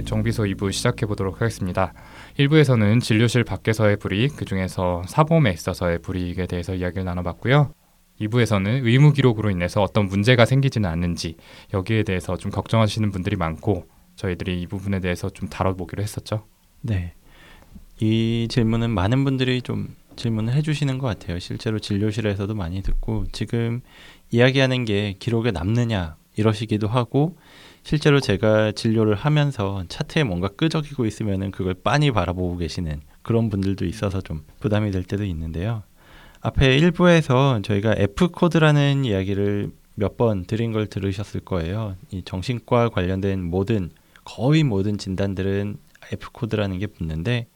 네, 정비소 2부 시작해 보도록 하겠습니다. 1부에서는 진료실 밖에서의 불이익, 그 중에서 사보험에 있어서의 불이익에 대해서 이야기를 나눠봤고요. 2부에서는 의무 기록으로 인해서 어떤 문제가 생기지는 않는지 여기에 대해서 좀 걱정하시는 분들이 많고 저희들이 이 부분에 대해서 좀 다뤄보기로 했었죠. 네. 이 질문은 많은 분들이 좀 질문을 해주시는 것 같아요. 실제로 진료실에서도 많이 듣고 지금 이야기하는 게 기록에 남느냐 이러시기도 하고 실제로 제가 진료를 하면서 차트에 뭔가 끄적이고 있으면은 그걸 빤히 바라보고 계시는 그런 분들도 있어서 좀 부담이 될 때도 있는데요. 앞에 일부에서 저희가 F 코드라는 이야기를 몇 번 드린 걸 들으셨을 거예요. 이 정신과 관련된 모든 거의 모든 진단들은 F 코드라는 게 붙는데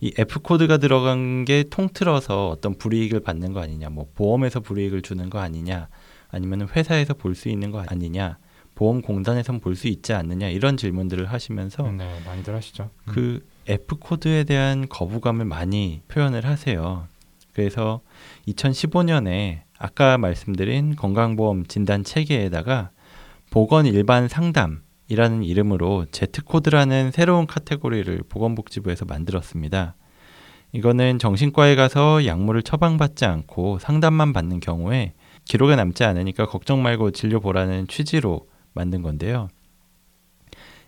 이 F 코드가 들어간 게 통틀어서 어떤 불이익을 받는 거 아니냐, 뭐 보험에서 불이익을 주는 거 아니냐, 아니면 회사에서 볼 수 있는 거 아니냐, 보험공단에선 볼 수 있지 않느냐 이런 질문들을 하시면서 네, 많이들 하시죠. 음. 그 F 코드에 대한 거부감을 많이 표현을 하세요. 그래서 2015년에 아까 말씀드린 건강보험 진단 체계에다가 보건 일반 상담이라는 이름으로 Z 코드라는 새로운 카테고리를 보건복지부에서 만들었습니다. 이거는 정신과에 가서 약물을 처방받지 않고 상담만 받는 경우에 기록에 남지 않으니까 걱정 말고 진료 보라는 취지로 만든 건데요.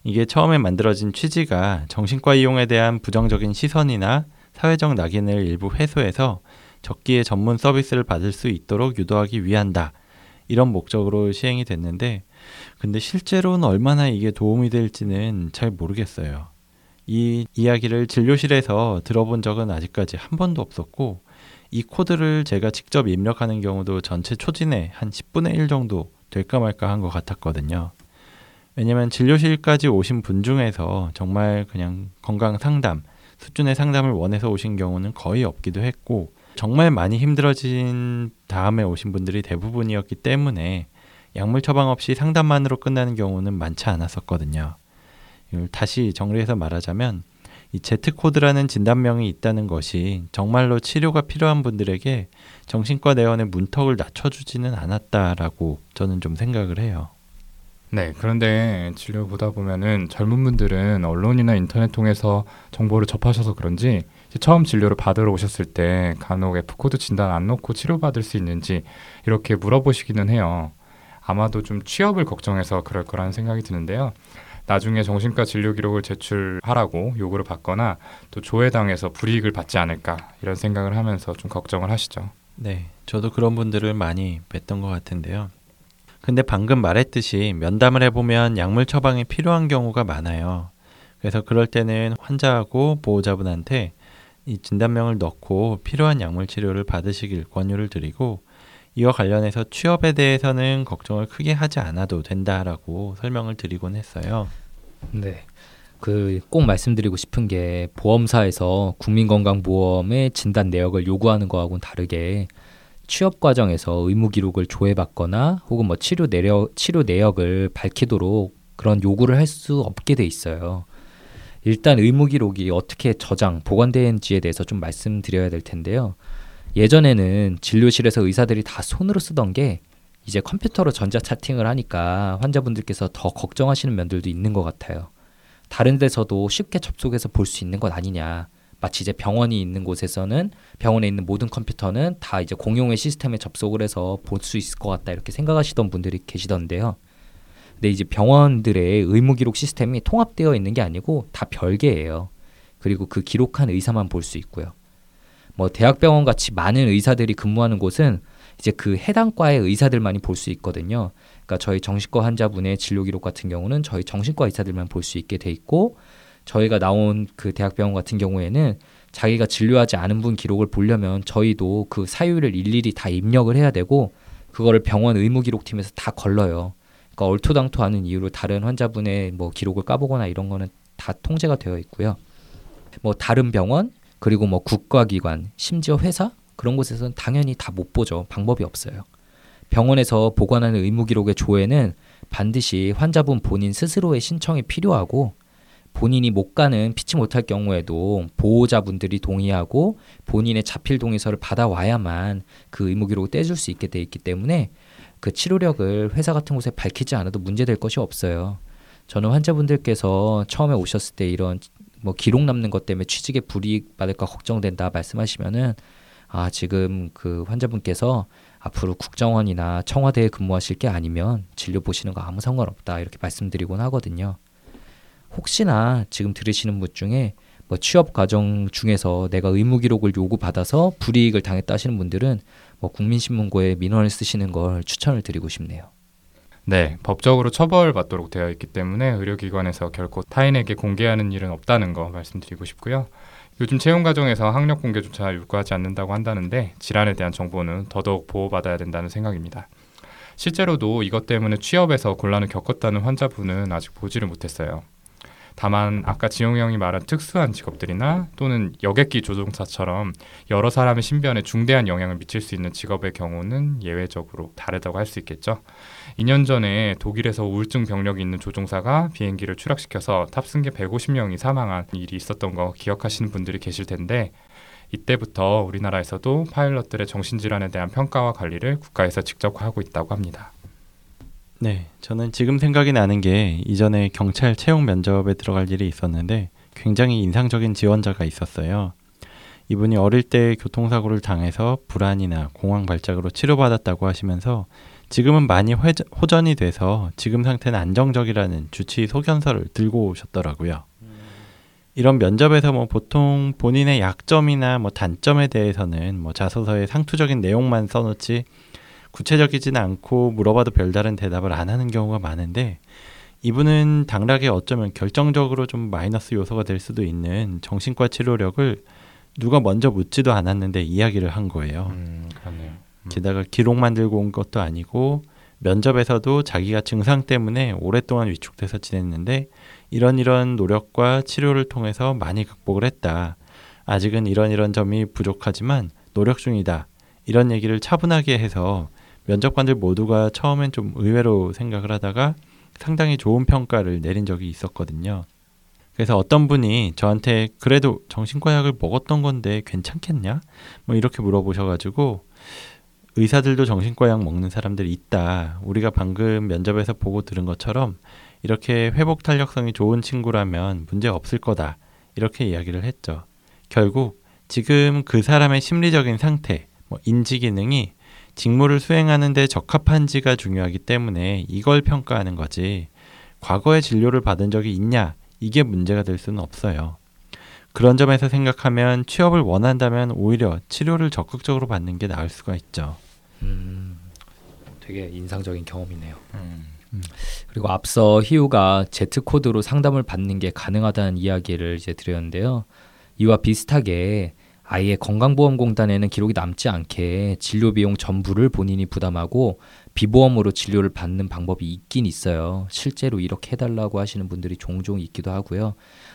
이게 처음에 만들어진 취지가 정신과 이용에 대한 부정적인 시선이나 사회적 낙인을 일부 해소해서 적기에 전문 서비스를 받을 수 있도록 유도하기 위한다. 이런 목적으로 시행이 됐는데, 근데 실제로는 얼마나 이게 도움이 될지는 잘 모르겠어요. 이 이야기를 진료실에서 들어본 적은 아직까지 한 번도 없었고, 이 코드를 제가 직접 입력하는 경우도 전체 초진의 한 10분의 1 정도 될까 말까 한 것 같았거든요. 왜냐면 진료실까지 오신 분 중에서 정말 그냥 건강 상담, 수준의 상담을 원해서 오신 경우는 거의 없기도 했고, 정말 많이 힘들어진 다음에 오신 분들이 대부분이었기 때문에 약물 처방 없이 상담만으로 끝나는 경우는 많지 않았었거든요. 이걸 다시 정리해서 말하자면 이 Z코드라는 진단명이 있다는 것이 정말로 치료가 필요한 분들에게 정신과 내원의 문턱을 낮춰주지는 않았다라고 저는 좀 생각을 해요. 네, 그런데 진료 보다 보면은 젊은 분들은 언론이나 인터넷 통해서 정보를 접하셔서 그런지 처음 진료를 받으러 오셨을 때 간혹 F코드 진단 안 놓고 치료받을 수 있는지 이렇게 물어보시기는 해요. 아마도 좀 취업을 걱정해서 그럴 거라는 생각이 드는데요. 나중에 정신과 진료 기록을 제출하라고 요구를 받거나 또 조회당해서 불이익을 받지 않을까 이런 생각을 하면서 좀 걱정을 하시죠. 네, 저도 그런 분들을 많이 뵀던 것 같은데요. 근데 방금 말했듯이 면담을 해보면 약물 처방이 필요한 경우가 많아요. 그래서 그럴 때는 환자하고 보호자분한테 이 진단명을 넣고 필요한 약물 치료를 받으시길 권유를 드리고 이와 관련해서 취업에 대해서는 걱정을 크게 하지 않아도 된다라고 설명을 드리곤 했어요. 네. 그 꼭 말씀드리고 싶은 게 보험사에서 국민건강보험의 진단 내역을 요구하는 거하고는 다르게 취업 과정에서 의무 기록을 조회받거나 혹은 뭐 치료 내역 치료 내역을 밝히도록 그런 요구를 할 수 없게 돼 있어요. 일단 의무 기록이 어떻게 저장 보관되는지에 대해서 좀 말씀드려야 될 텐데요. 예전에는 진료실에서 의사들이 다 손으로 쓰던 게 이제 컴퓨터로 전자 차팅을 하니까 환자분들께서 더 걱정하시는 면들도 있는 것 같아요. 다른 데서도 쉽게 접속해서 볼 수 있는 것 아니냐. 마치 이제 병원이 있는 곳에서는 병원에 있는 모든 컴퓨터는 다 이제 공용의 시스템에 접속을 해서 볼 수 있을 것 같다 이렇게 생각하시던 분들이 계시던데요. 근데 이제 병원들의 의무 기록 시스템이 통합되어 있는 게 아니고 다 별개예요. 그리고 그 기록한 의사만 볼 수 있고요. 뭐 대학병원 같이 많은 의사들이 근무하는 곳은 이제 그 해당 과의 의사들만이 볼 수 있거든요. 그러니까 저희 정신과 환자분의 진료 기록 같은 경우는 저희 정신과 의사들만 볼 수 있게 돼 있고 저희가 나온 그 대학병원 같은 경우에는 자기가 진료하지 않은 분 기록을 보려면 저희도 그 사유를 일일이 다 입력을 해야 되고 그거를 병원 의무 기록팀에서 다 걸러요. 그러니까 얼토당토하는 이유로 다른 환자분의 뭐 기록을 까보거나 이런 거는 다 통제가 되어 있고요. 뭐 다른 병원 그리고 뭐 국가기관 심지어 회사 그런 곳에서는 당연히 다 못 보죠. 방법이 없어요. 병원에서 보관하는 의무 기록의 조회는 반드시 환자분 본인 스스로의 신청이 필요하고 본인이 못 가는 피치 못할 경우에도 보호자분들이 동의하고 본인의 자필 동의서를 받아와야만 그 의무 기록을 떼줄 수 있게 돼 있기 때문에 그 치료력을 회사 같은 곳에 밝히지 않아도 문제될 것이 없어요. 저는 환자분들께서 처음에 오셨을 때 이런 뭐 기록 남는 것 때문에 취직에 불이익 받을까 걱정된다 말씀하시면은 아 지금 그 환자분께서 앞으로 국정원이나 청와대에 근무하실 게 아니면 진료 보시는 거 아무 상관없다 이렇게 말씀드리곤 하거든요. 혹시나 지금 들으시는 분 중에 뭐 취업 과정 중에서 내가 의무 기록을 요구받아서 불이익을 당했다 하시는 분들은 뭐 국민신문고에 민원을 쓰시는 걸 추천을 드리고 싶네요. 네, 법적으로 처벌받도록 되어 있기 때문에 의료기관에서 결코 타인에게 공개하는 일은 없다는 거 말씀드리고 싶고요. 요즘 채용 과정에서 학력 공개조차 요구하지 않는다고 한다는데 질환에 대한 정보는 더더욱 보호받아야 된다는 생각입니다. 실제로도 이것 때문에 취업에서 곤란을 겪었다는 환자분은 아직 보지를 못했어요. 다만 아까 지용이 형이 말한 특수한 직업들이나 또는 여객기 조종사처럼 여러 사람의 신변에 중대한 영향을 미칠 수 있는 직업의 경우는 예외적으로 다르다고 할 수 있겠죠. 2년 전에 독일에서 우울증 병력이 있는 조종사가 비행기를 추락시켜서 탑승객 150명이 사망한 일이 있었던 거 기억하시는 분들이 계실 텐데 이때부터 우리나라에서도 파일럿들의 정신질환에 대한 평가와 관리를 국가에서 직접 하고 있다고 합니다. 네, 저는 지금 생각이 나는 게 이전에 경찰 채용 면접에 들어갈 일이 있었는데 굉장히 인상적인 지원자가 있었어요. 이분이 어릴 때 교통사고를 당해서 불안이나 공황 발작으로 치료받았다고 하시면서 지금은 많이 회전, 호전이 돼서 지금 상태는 안정적이라는 주치의 소견서를 들고 오셨더라고요. 이런 면접에서 뭐 보통 본인의 약점이나 뭐 단점에 대해서는 뭐 자소서에 상투적인 내용만 써놓지 구체적이지는 않고 물어봐도 별다른 대답을 안 하는 경우가 많은데 이분은 당락에 어쩌면 결정적으로 좀 마이너스 요소가 될 수도 있는 정신과 치료력을 누가 먼저 묻지도 않았는데 이야기를 한 거예요. 음, 그렇네요. 게다가 기록 만 들고 온 것도 아니고 면접에서도 자기가 증상 때문에 오랫동안 위축돼서 지냈는데 이런 이런 노력과 치료를 통해서 많이 극복을 했다. 아직은 이런 이런 점이 부족하지만 노력 중이다. 이런 얘기를 차분하게 해서 면접관들 모두가 처음엔 좀 의외로 생각을 하다가 상당히 좋은 평가를 내린 적이 있었거든요. 그래서 어떤 분이 저한테 그래도 정신과 약을 먹었던 건데 괜찮겠냐? 뭐 이렇게 물어보셔가지고 의사들도 정신과 약 먹는 사람들이 있다. 우리가 방금 면접에서 보고 들은 것처럼 이렇게 회복 탄력성이 좋은 친구라면 문제 없을 거다. 이렇게 이야기를 했죠. 결국 지금 그 사람의 심리적인 상태, 뭐 인지 기능이 직무를 수행하는데 적합한지가 중요하기 때문에 이걸 평가하는 거지. 과거에 진료를 받은 적이 있냐? 이게 문제가 될 수는 없어요. 그런 점에서 생각하면 취업을 원한다면 오히려 치료를 적극적으로 받는 게 나을 수가 있죠. 음, 되게 인상적인 경험이네요. 음. 그리고 앞서 희우가 Z 코드로 상담을 받는 게 가능하다는 이야기를 이제 드렸는데요. 이와 비슷하게 아예 건강보험공단에는 기록이 남지 않게 진료 비용 전부를 본인이 부담하고 비보험으로 진료를 받는 방법이 있긴 있어요. 실제로 이렇게 해달라고 하시는 분들이 종종 있기도 하고요.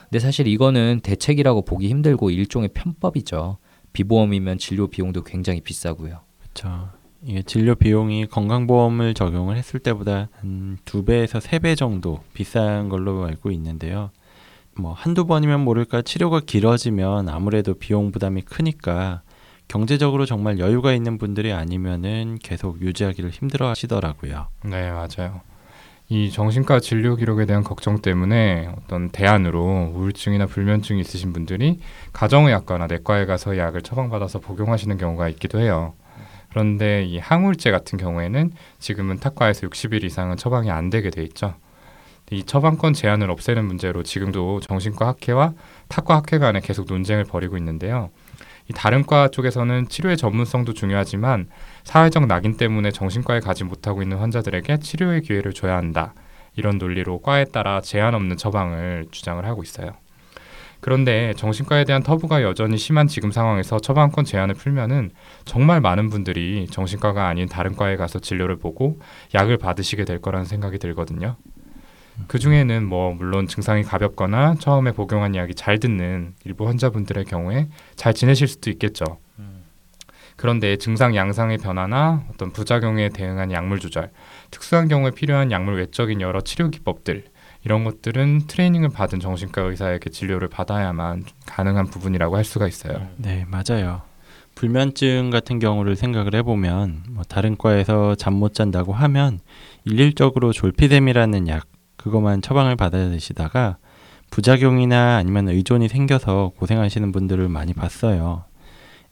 근데 사실 이거는 대책이라고 보기 힘들고 일종의 편법이죠. 비보험이면 진료 비용도 굉장히 비싸고요. 그렇죠. 이게 진료 비용이 건강보험을 적용을 했을 때보다 한 두 배에서 세 배 정도 비싼 걸로 알고 있는데요. 뭐 한두 번이면 모를까 치료가 길어지면 아무래도 비용 부담이 크니까 경제적으로 정말 여유가 있는 분들이 아니면은 계속 유지하기를 힘들어 하시더라고요. 네, 맞아요. 이 정신과 진료 기록에 대한 걱정 때문에 어떤 대안으로 우울증이나 불면증이 있으신 분들이 가정의학과나 내과에 가서 약을 처방받아서 복용하시는 경우가 있기도 해요. 그런데 이 항우울제 같은 경우에는 지금은 타과에서 60일 이상은 처방이 안 되게 돼 있죠. 이 처방권 제한을 없애는 문제로 지금도 정신과 학회와 타과 학회 간에 계속 논쟁을 벌이고 있는데요. 이 다른 과 쪽에서는 치료의 전문성도 중요하지만 사회적 낙인 때문에 정신과에 가지 못하고 있는 환자들에게 치료의 기회를 줘야 한다. 이런 논리로 과에 따라 제한 없는 처방을 주장을 하고 있어요. 그런데 정신과에 대한 터부가 여전히 심한 지금 상황에서 처방권 제한을 풀면은 정말 많은 분들이 정신과가 아닌 다른 과에 가서 진료를 보고 약을 받으시게 될 거라는 생각이 들거든요. 그 중에는 뭐 물론 증상이 가볍거나 처음에 복용한 약이 잘 듣는 일부 환자분들의 경우에 잘 지내실 수도 있겠죠. 그런데 증상 양상의 변화나 어떤 부작용에 대응한 약물 조절, 특수한 경우에 필요한 약물 외적인 여러 치료 기법들 이런 것들은 트레이닝을 받은 정신과 의사에게 진료를 받아야만 가능한 부분이라고 할 수가 있어요. 네, 맞아요. 불면증 같은 경우를 생각을 해보면 뭐 다른 과에서 잠 못 잔다고 하면 일률적으로 졸피뎀이라는 약 그것만 처방을 받아드시다가 부작용이나 아니면 의존이 생겨서 고생하시는 분들을 많이 봤어요.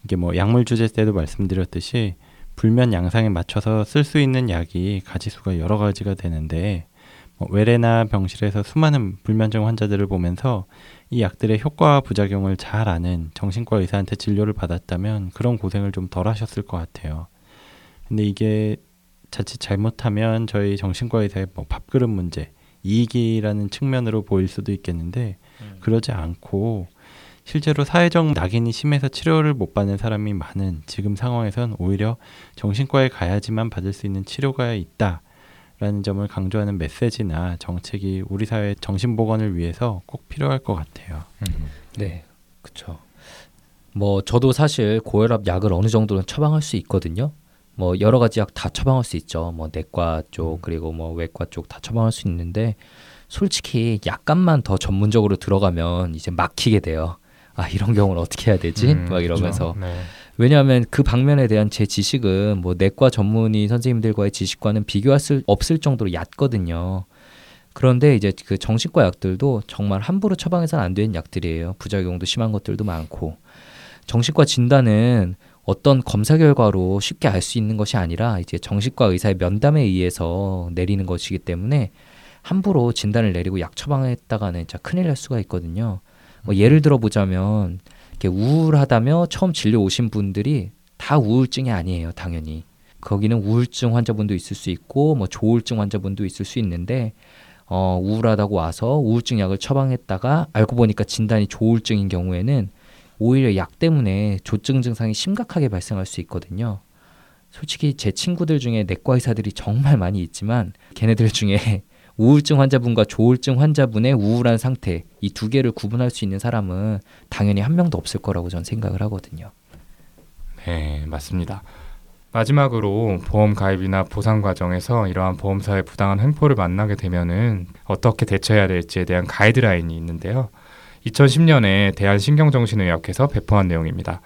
이게 뭐 약물 주제 때도 말씀드렸듯이 불면 양상에 맞춰서 쓸 수 있는 약이 가지수가 여러 가지가 되는데 뭐 외래나 병실에서 수많은 불면증 환자들을 보면서 이 약들의 효과와 부작용을 잘 아는 정신과 의사한테 진료를 받았다면 그런 고생을 좀 덜 하셨을 것 같아요. 근데 이게 자칫 잘못하면 저희 정신과 의사의 뭐 밥그릇 문제, 이익이라는 측면으로 보일 수도 있겠는데 그러지 않고 실제로 사회적 낙인이 심해서 치료를 못 받는 사람이 많은 지금 상황에선 오히려 정신과에 가야지만 받을 수 있는 치료가 있다 라는 점을 강조하는 메시지나 정책이 우리 사회 정신보건을 위해서 꼭 필요할 것 같아요. 네, 그렇죠. 뭐 저도 사실 고혈압 약을 어느 정도는 처방할 수 있거든요. 뭐 여러 가지 약 다 처방할 수 있죠. 뭐 내과 쪽 그리고 뭐 외과 쪽 다 처방할 수 있는데 솔직히 약간만 더 전문적으로 들어가면 이제 막히게 돼요. 아 이런 경우는 어떻게 해야 되지? 음, 막 이러면서 그렇죠. 네. 왜냐하면 그 방면에 대한 제 지식은 뭐 내과 전문의 선생님들과의 지식과는 비교할 수 없을 정도로 얕거든요. 그런데 이제 그 정신과 약들도 정말 함부로 처방해서는 안 되는 약들이에요. 부작용도 심한 것들도 많고 정신과 진단은 어떤 검사 결과로 쉽게 알 수 있는 것이 아니라 이제 정신과 의사의 면담에 의해서 내리는 것이기 때문에 함부로 진단을 내리고 약 처방했다가는 진짜 큰일 날 수가 있거든요. 뭐 예를 들어 보자면 이렇게 우울하다며 처음 진료 오신 분들이 다 우울증이 아니에요, 당연히. 거기는 우울증 환자분도 있을 수 있고 뭐 조울증 환자분도 있을 수 있는데 어, 우울하다고 와서 우울증 약을 처방했다가 알고 보니까 진단이 조울증인 경우에는 오히려 약 때문에 조증 증상이 심각하게 발생할 수 있거든요. 솔직히 제 친구들 중에 내과 의사들이 정말 많이 있지만 걔네들 중에 우울증 환자분과 조울증 환자분의 우울한 상태 이 두 개를 구분할 수 있는 사람은 당연히 한 명도 없을 거라고 저는 생각을 하거든요. 네, 맞습니다. 마지막으로 보험 가입이나 보상 과정에서 이러한 보험사의 부당한 횡포를 만나게 되면은 어떻게 대처해야 될지에 대한 가이드라인이 있는데요. 2010년에 대한신경정신의학회에서 배포한 내용입니다.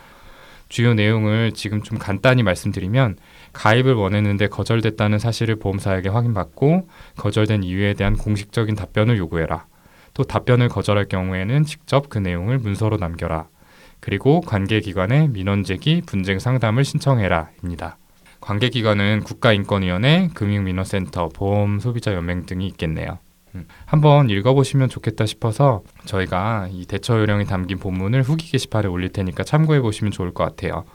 주요 내용을 지금 좀 간단히 말씀드리면 가입을 원했는데 거절됐다는 사실을 보험사에게 확인받고 거절된 이유에 대한 공식적인 답변을 요구해라. 또 답변을 거절할 경우에는 직접 그 내용을 문서로 남겨라. 그리고 관계기관에 민원 제기, 분쟁 상담을 신청해라입니다. 관계기관은 국가인권위원회, 금융민원센터, 보험소비자연맹 등이 있겠네요. 음, 한번 읽어보시면 좋겠다 싶어서 저희가 이 대처 요령이 담긴 본문을 후기 게시판에 올릴 테니까 참고해 보시면 좋을 것 같아요.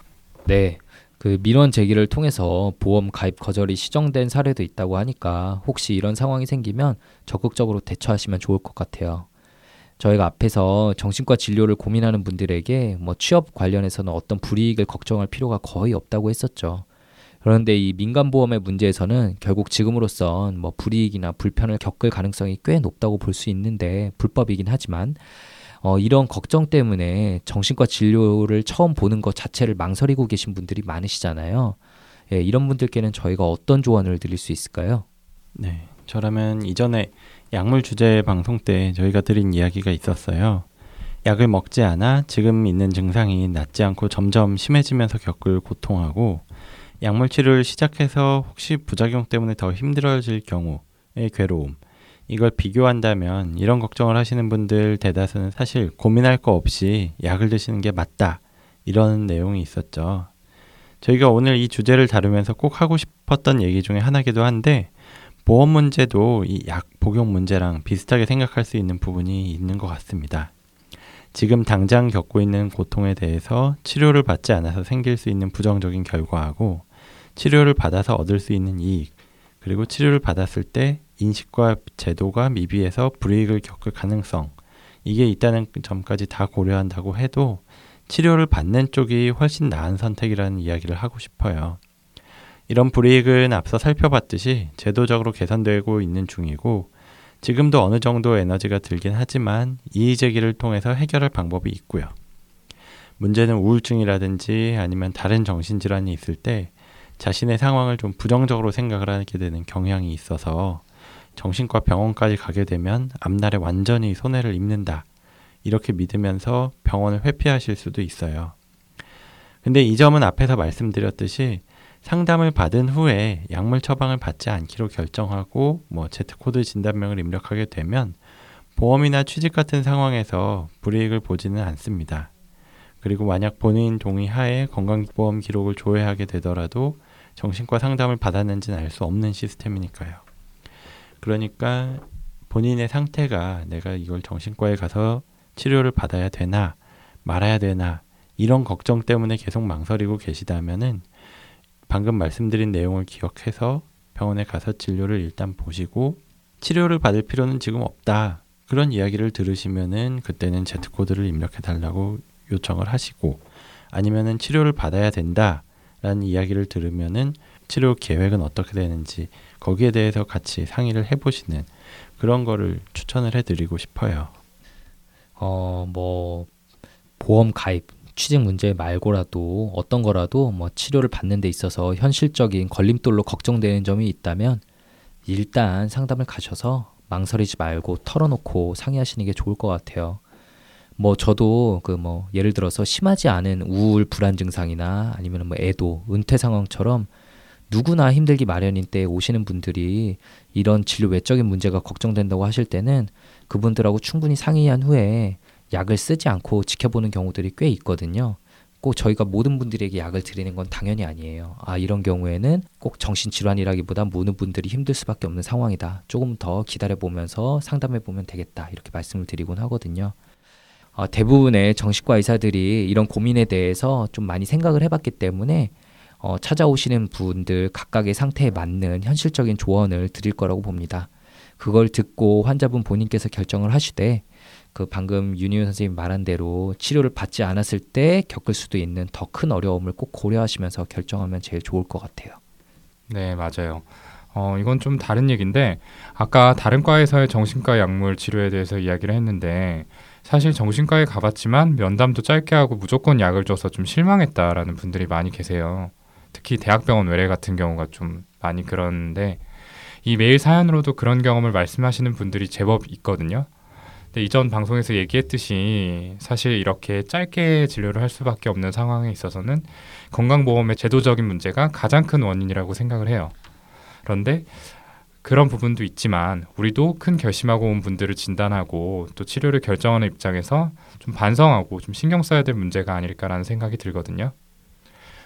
네. 그 민원 제기를 통해서 보험 가입 거절이 시정된 사례도 있다고 하니까 혹시 이런 상황이 생기면 적극적으로 대처하시면 좋을 것 같아요. 저희가 앞에서 정신과 진료를 고민하는 분들에게 뭐 취업 관련해서는 어떤 불이익을 걱정할 필요가 거의 없다고 했었죠. 그런데 이 민간보험의 문제에서는 결국 지금으로선 뭐 불이익이나 불편을 겪을 가능성이 꽤 높다고 볼 수 있는데 불법이긴 하지만 어, 이런 걱정 때문에 정신과 진료를 처음 보는 것 자체를 망설이고 계신 분들이 많으시잖아요. 예, 이런 분들께는 저희가 어떤 조언을 드릴 수 있을까요? 네, 저라면 이전에 약물 주제 방송 때 저희가 드린 이야기가 있었어요. 약을 먹지 않아 지금 있는 증상이 낫지 않고 점점 심해지면서 겪을 고통하고 약물 치료를 시작해서 혹시 부작용 때문에 더 힘들어질 경우의 괴로움 이걸 비교한다면 이런 걱정을 하시는 분들 대다수는 사실 고민할 거 없이 약을 드시는 게 맞다 이런 내용이 있었죠. 저희가 오늘 이 주제를 다루면서 꼭 하고 싶었던 얘기 중에 하나기도 한데 보험 문제도 이 약 복용 문제랑 비슷하게 생각할 수 있는 부분이 있는 것 같습니다. 지금 당장 겪고 있는 고통에 대해서 치료를 받지 않아서 생길 수 있는 부정적인 결과하고 치료를 받아서 얻을 수 있는 이익, 그리고 치료를 받았을 때 인식과 제도가 미비해서 불이익을 겪을 가능성, 이게 있다는 점까지 다 고려한다고 해도 치료를 받는 쪽이 훨씬 나은 선택이라는 이야기를 하고 싶어요. 이런 불이익은 앞서 살펴봤듯이 제도적으로 개선되고 있는 중이고 지금도 어느 정도 에너지가 들긴 하지만 이의 제기를 통해서 해결할 방법이 있고요. 문제는 우울증이라든지 아니면 다른 정신질환이 있을 때 자신의 상황을 좀 부정적으로 생각을 하게 되는 경향이 있어서 정신과 병원까지 가게 되면 앞날에 완전히 손해를 입는다. 이렇게 믿으면서 병원을 회피하실 수도 있어요. 근데 이 점은 앞에서 말씀드렸듯이 상담을 받은 후에 약물 처방을 받지 않기로 결정하고 뭐 Z코드 진단명을 입력하게 되면 보험이나 취직 같은 상황에서 불이익을 보지는 않습니다. 그리고 만약 본인 동의하에 건강보험 기록을 조회하게 되더라도 정신과 상담을 받았는지는 알 수 없는 시스템이니까요. 그러니까 본인의 상태가 내가 이걸 정신과에 가서 치료를 받아야 되나 말아야 되나 이런 걱정 때문에 계속 망설이고 계시다면은 방금 말씀드린 내용을 기억해서 병원에 가서 진료를 일단 보시고 치료를 받을 필요는 지금 없다. 그런 이야기를 들으시면은 그때는 Z코드를 입력해 달라고 요청을 하시고 아니면은 치료를 받아야 된다 라는 이야기를 들으면은 치료 계획은 어떻게 되는지 거기에 대해서 같이 상의를 해 보시는 그런 거를 추천을 해 드리고 싶어요. 어, 뭐 보험 가입 취직 문제 말고라도 어떤 거라도 뭐 치료를 받는 데 있어서 현실적인 걸림돌로 걱정되는 점이 있다면 일단 상담을 가셔서 망설이지 말고 털어놓고 상의하시는 게 좋을 것 같아요. 뭐 저도 그 뭐 예를 들어서 심하지 않은 우울 불안 증상이나 아니면 뭐 애도 은퇴 상황처럼 누구나 힘들기 마련인 때 오시는 분들이 이런 진료 외적인 문제가 걱정된다고 하실 때는 그분들하고 충분히 상의한 후에 약을 쓰지 않고 지켜보는 경우들이 꽤 있거든요. 꼭 저희가 모든 분들에게 약을 드리는 건 당연히 아니에요. 아, 이런 경우에는 꼭 정신질환이라기보다 모든 분들이 힘들 수밖에 없는 상황이다. 조금 더 기다려보면서 상담해보면 되겠다. 이렇게 말씀을 드리곤 하거든요. 어, 대부분의 정신과 의사들이 이런 고민에 대해서 좀 많이 생각을 해봤기 때문에 어, 찾아오시는 분들 각각의 상태에 맞는 현실적인 조언을 드릴 거라고 봅니다. 그걸 듣고 환자분 본인께서 결정을 하시되 그 방금 윤희원 선생님 말한 대로 치료를 받지 않았을 때 겪을 수도 있는 더 큰 어려움을 꼭 고려하시면서 결정하면 제일 좋을 것 같아요. 네, 맞아요. 어, 이건 좀 다른 얘기인데 아까 다른 과에서의 정신과 약물 치료에 대해서 이야기를 했는데 사실 정신과에 가봤지만 면담도 짧게 하고 무조건 약을 줘서 좀 실망했다라는 분들이 많이 계세요. 특히 대학병원 외래 같은 경우가 좀 많이 그런데 이 메일 사연으로도 그런 경험을 말씀하시는 분들이 제법 있거든요. 근데 이전 방송에서 얘기했듯이 사실 이렇게 짧게 진료를 할 수밖에 없는 상황에 있어서는 건강보험의 제도적인 문제가 가장 큰 원인이라고 생각을 해요. 그런데 그런 부분도 있지만 우리도 큰 결심하고 온 분들을 진단하고 또 치료를 결정하는 입장에서 좀 반성하고 좀 신경 써야 될 문제가 아닐까라는 생각이 들거든요.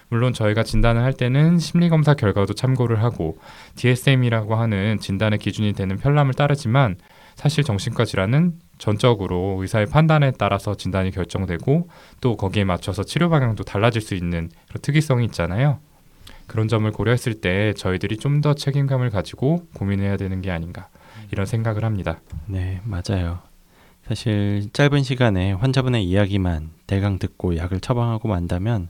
물론 저희가 진단을 할 때는 심리검사 결과도 참고를 하고 DSM이라고 하는 진단의 기준이 되는 편람을 따르지만 사실 정신과 질환은 전적으로 의사의 판단에 따라서 진단이 결정되고 또 거기에 맞춰서 치료 방향도 달라질 수 있는 특이성이 있잖아요. 그런 점을 고려했을 때 저희들이 좀 더 책임감을 가지고 고민해야 되는 게 아닌가 이런 생각을 합니다. 네, 맞아요. 사실 짧은 시간에 환자분의 이야기만 대강 듣고 약을 처방하고 만다면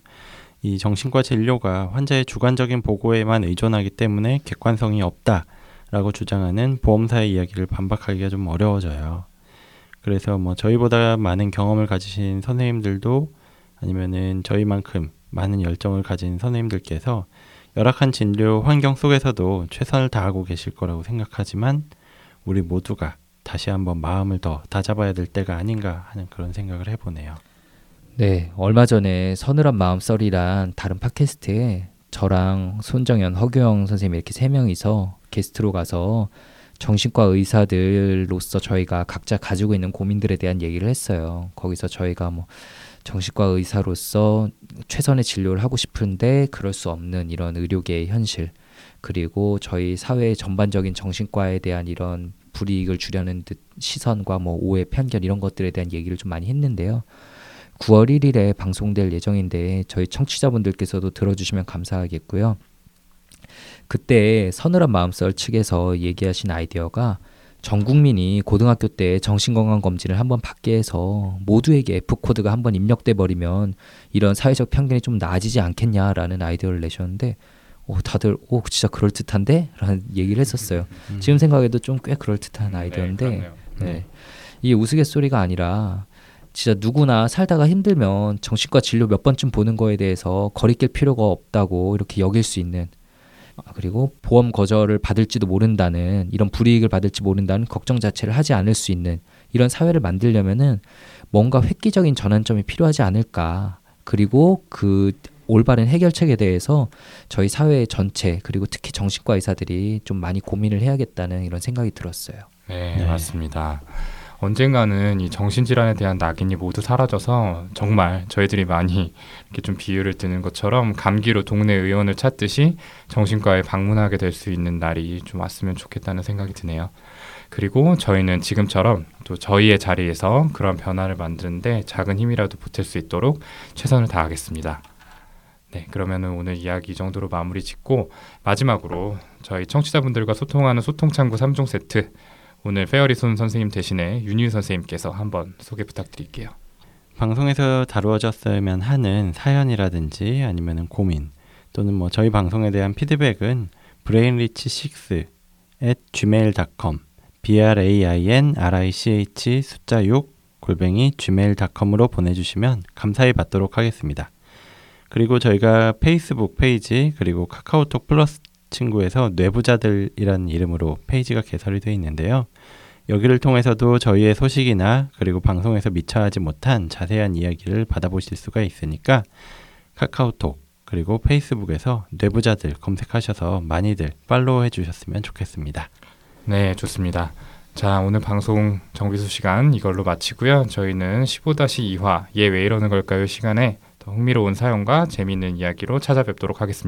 이 정신과 진료가 환자의 주관적인 보고에만 의존하기 때문에 객관성이 없다라고 주장하는 보험사의 이야기를 반박하기가 좀 어려워져요. 그래서 뭐 저희보다 많은 경험을 가지신 선생님들도 아니면은 저희만큼 많은 열정을 가진 선생님들께서 열악한 진료 환경 속에서도 최선을 다하고 계실 거라고 생각하지만 우리 모두가 다시 한번 마음을 더 다잡아야 될 때가 아닌가 하는 그런 생각을 해보네요. 네, 얼마 전에 서늘한 마음 썰이란 다른 팟캐스트에 저랑 손정현, 허규영 선생님 이렇게 세 명이서 게스트로 가서 정신과 의사들로서 저희가 각자 가지고 있는 고민들에 대한 얘기를 했어요. 거기서 저희가 뭐 정신과 의사로서 최선의 진료를 하고 싶은데 그럴 수 없는 이런 의료계의 현실 그리고 저희 사회의 전반적인 정신과에 대한 이런 불이익을 주려는 듯 시선과 뭐 오해 편견 이런 것들에 대한 얘기를 좀 많이 했는데요. 9월 1일에 방송될 예정인데 저희 청취자분들께서도 들어주시면 감사하겠고요. 그때 서늘한 마음썰 측에서 얘기하신 아이디어가 전 국민이 고등학교 때 정신건강검진을 한번 받게 해서 모두에게 F코드가 한번 입력돼 버리면 이런 사회적 편견이 좀 나아지지 않겠냐라는 아이디어를 내셨는데 오, 다들 오 진짜 그럴 듯한데? 라는 얘기를 했었어요. 음. 지금 생각해도 좀 꽤 그럴 듯한 아이디어인데 네, 그렇네요. 네. 이게 우스갯소리가 아니라 진짜 누구나 살다가 힘들면 정신과 진료 몇 번쯤 보는 거에 대해서 거리낄 필요가 없다고 이렇게 여길 수 있는 아, 그리고 보험 거절을 받을지도 모른다는 이런 불이익을 받을지 모른다는 걱정 자체를 하지 않을 수 있는 이런 사회를 만들려면은 뭔가 획기적인 전환점이 필요하지 않을까. 그리고 그 올바른 해결책에 대해서 저희 사회 전체 그리고 특히 정신과 의사들이 좀 많이 고민을 해야겠다는 이런 생각이 들었어요. 네, 네. 맞습니다. 언젠가는 이 정신질환에 대한 낙인이 모두 사라져서 정말 저희들이 많이 이렇게 좀 비유를 드는 것처럼 감기로 동네 의원을 찾듯이 정신과에 방문하게 될 수 있는 날이 좀 왔으면 좋겠다는 생각이 드네요. 그리고 저희는 지금처럼 또 저희의 자리에서 그런 변화를 만드는데 작은 힘이라도 보탤 수 있도록 최선을 다하겠습니다. 네, 그러면은 오늘 이야기 이 정도로 마무리 짓고 마지막으로 저희 청취자분들과 소통하는 소통 창구 3종 세트 오늘 페어리손 선생님 대신에 윤유 선생님께서 한번 소개 부탁드릴게요. 방송에서 다루어졌으면 하는 사연이라든지 아니면 고민 또는 뭐 저희 방송에 대한 피드백은 brainrich6 at gmail.com brainrich 숫자 6 골뱅이 gmail.com으로 보내주시면 감사히 받도록 하겠습니다. 그리고 저희가 페이스북 페이지 그리고 카카오톡 플러스 친구에서 뇌부자들이라는 이름으로 페이지가 개설이 되어 있는데요. 여기를 통해서도 저희의 소식이나 그리고 방송에서 미처 하지 못한 자세한 이야기를 받아보실 수가 있으니까 카카오톡 그리고 페이스북에서 뇌부자들 검색하셔서 많이들 팔로우 해 주셨으면 좋겠습니다. 네, 좋습니다. 자, 오늘 방송 정비수 시간 이걸로 마치고요. 저희는 15-2화 얘 왜 이러는 걸까요 시간에 더 흥미로운 사연과 재미있는 이야기로 찾아뵙도록 하겠습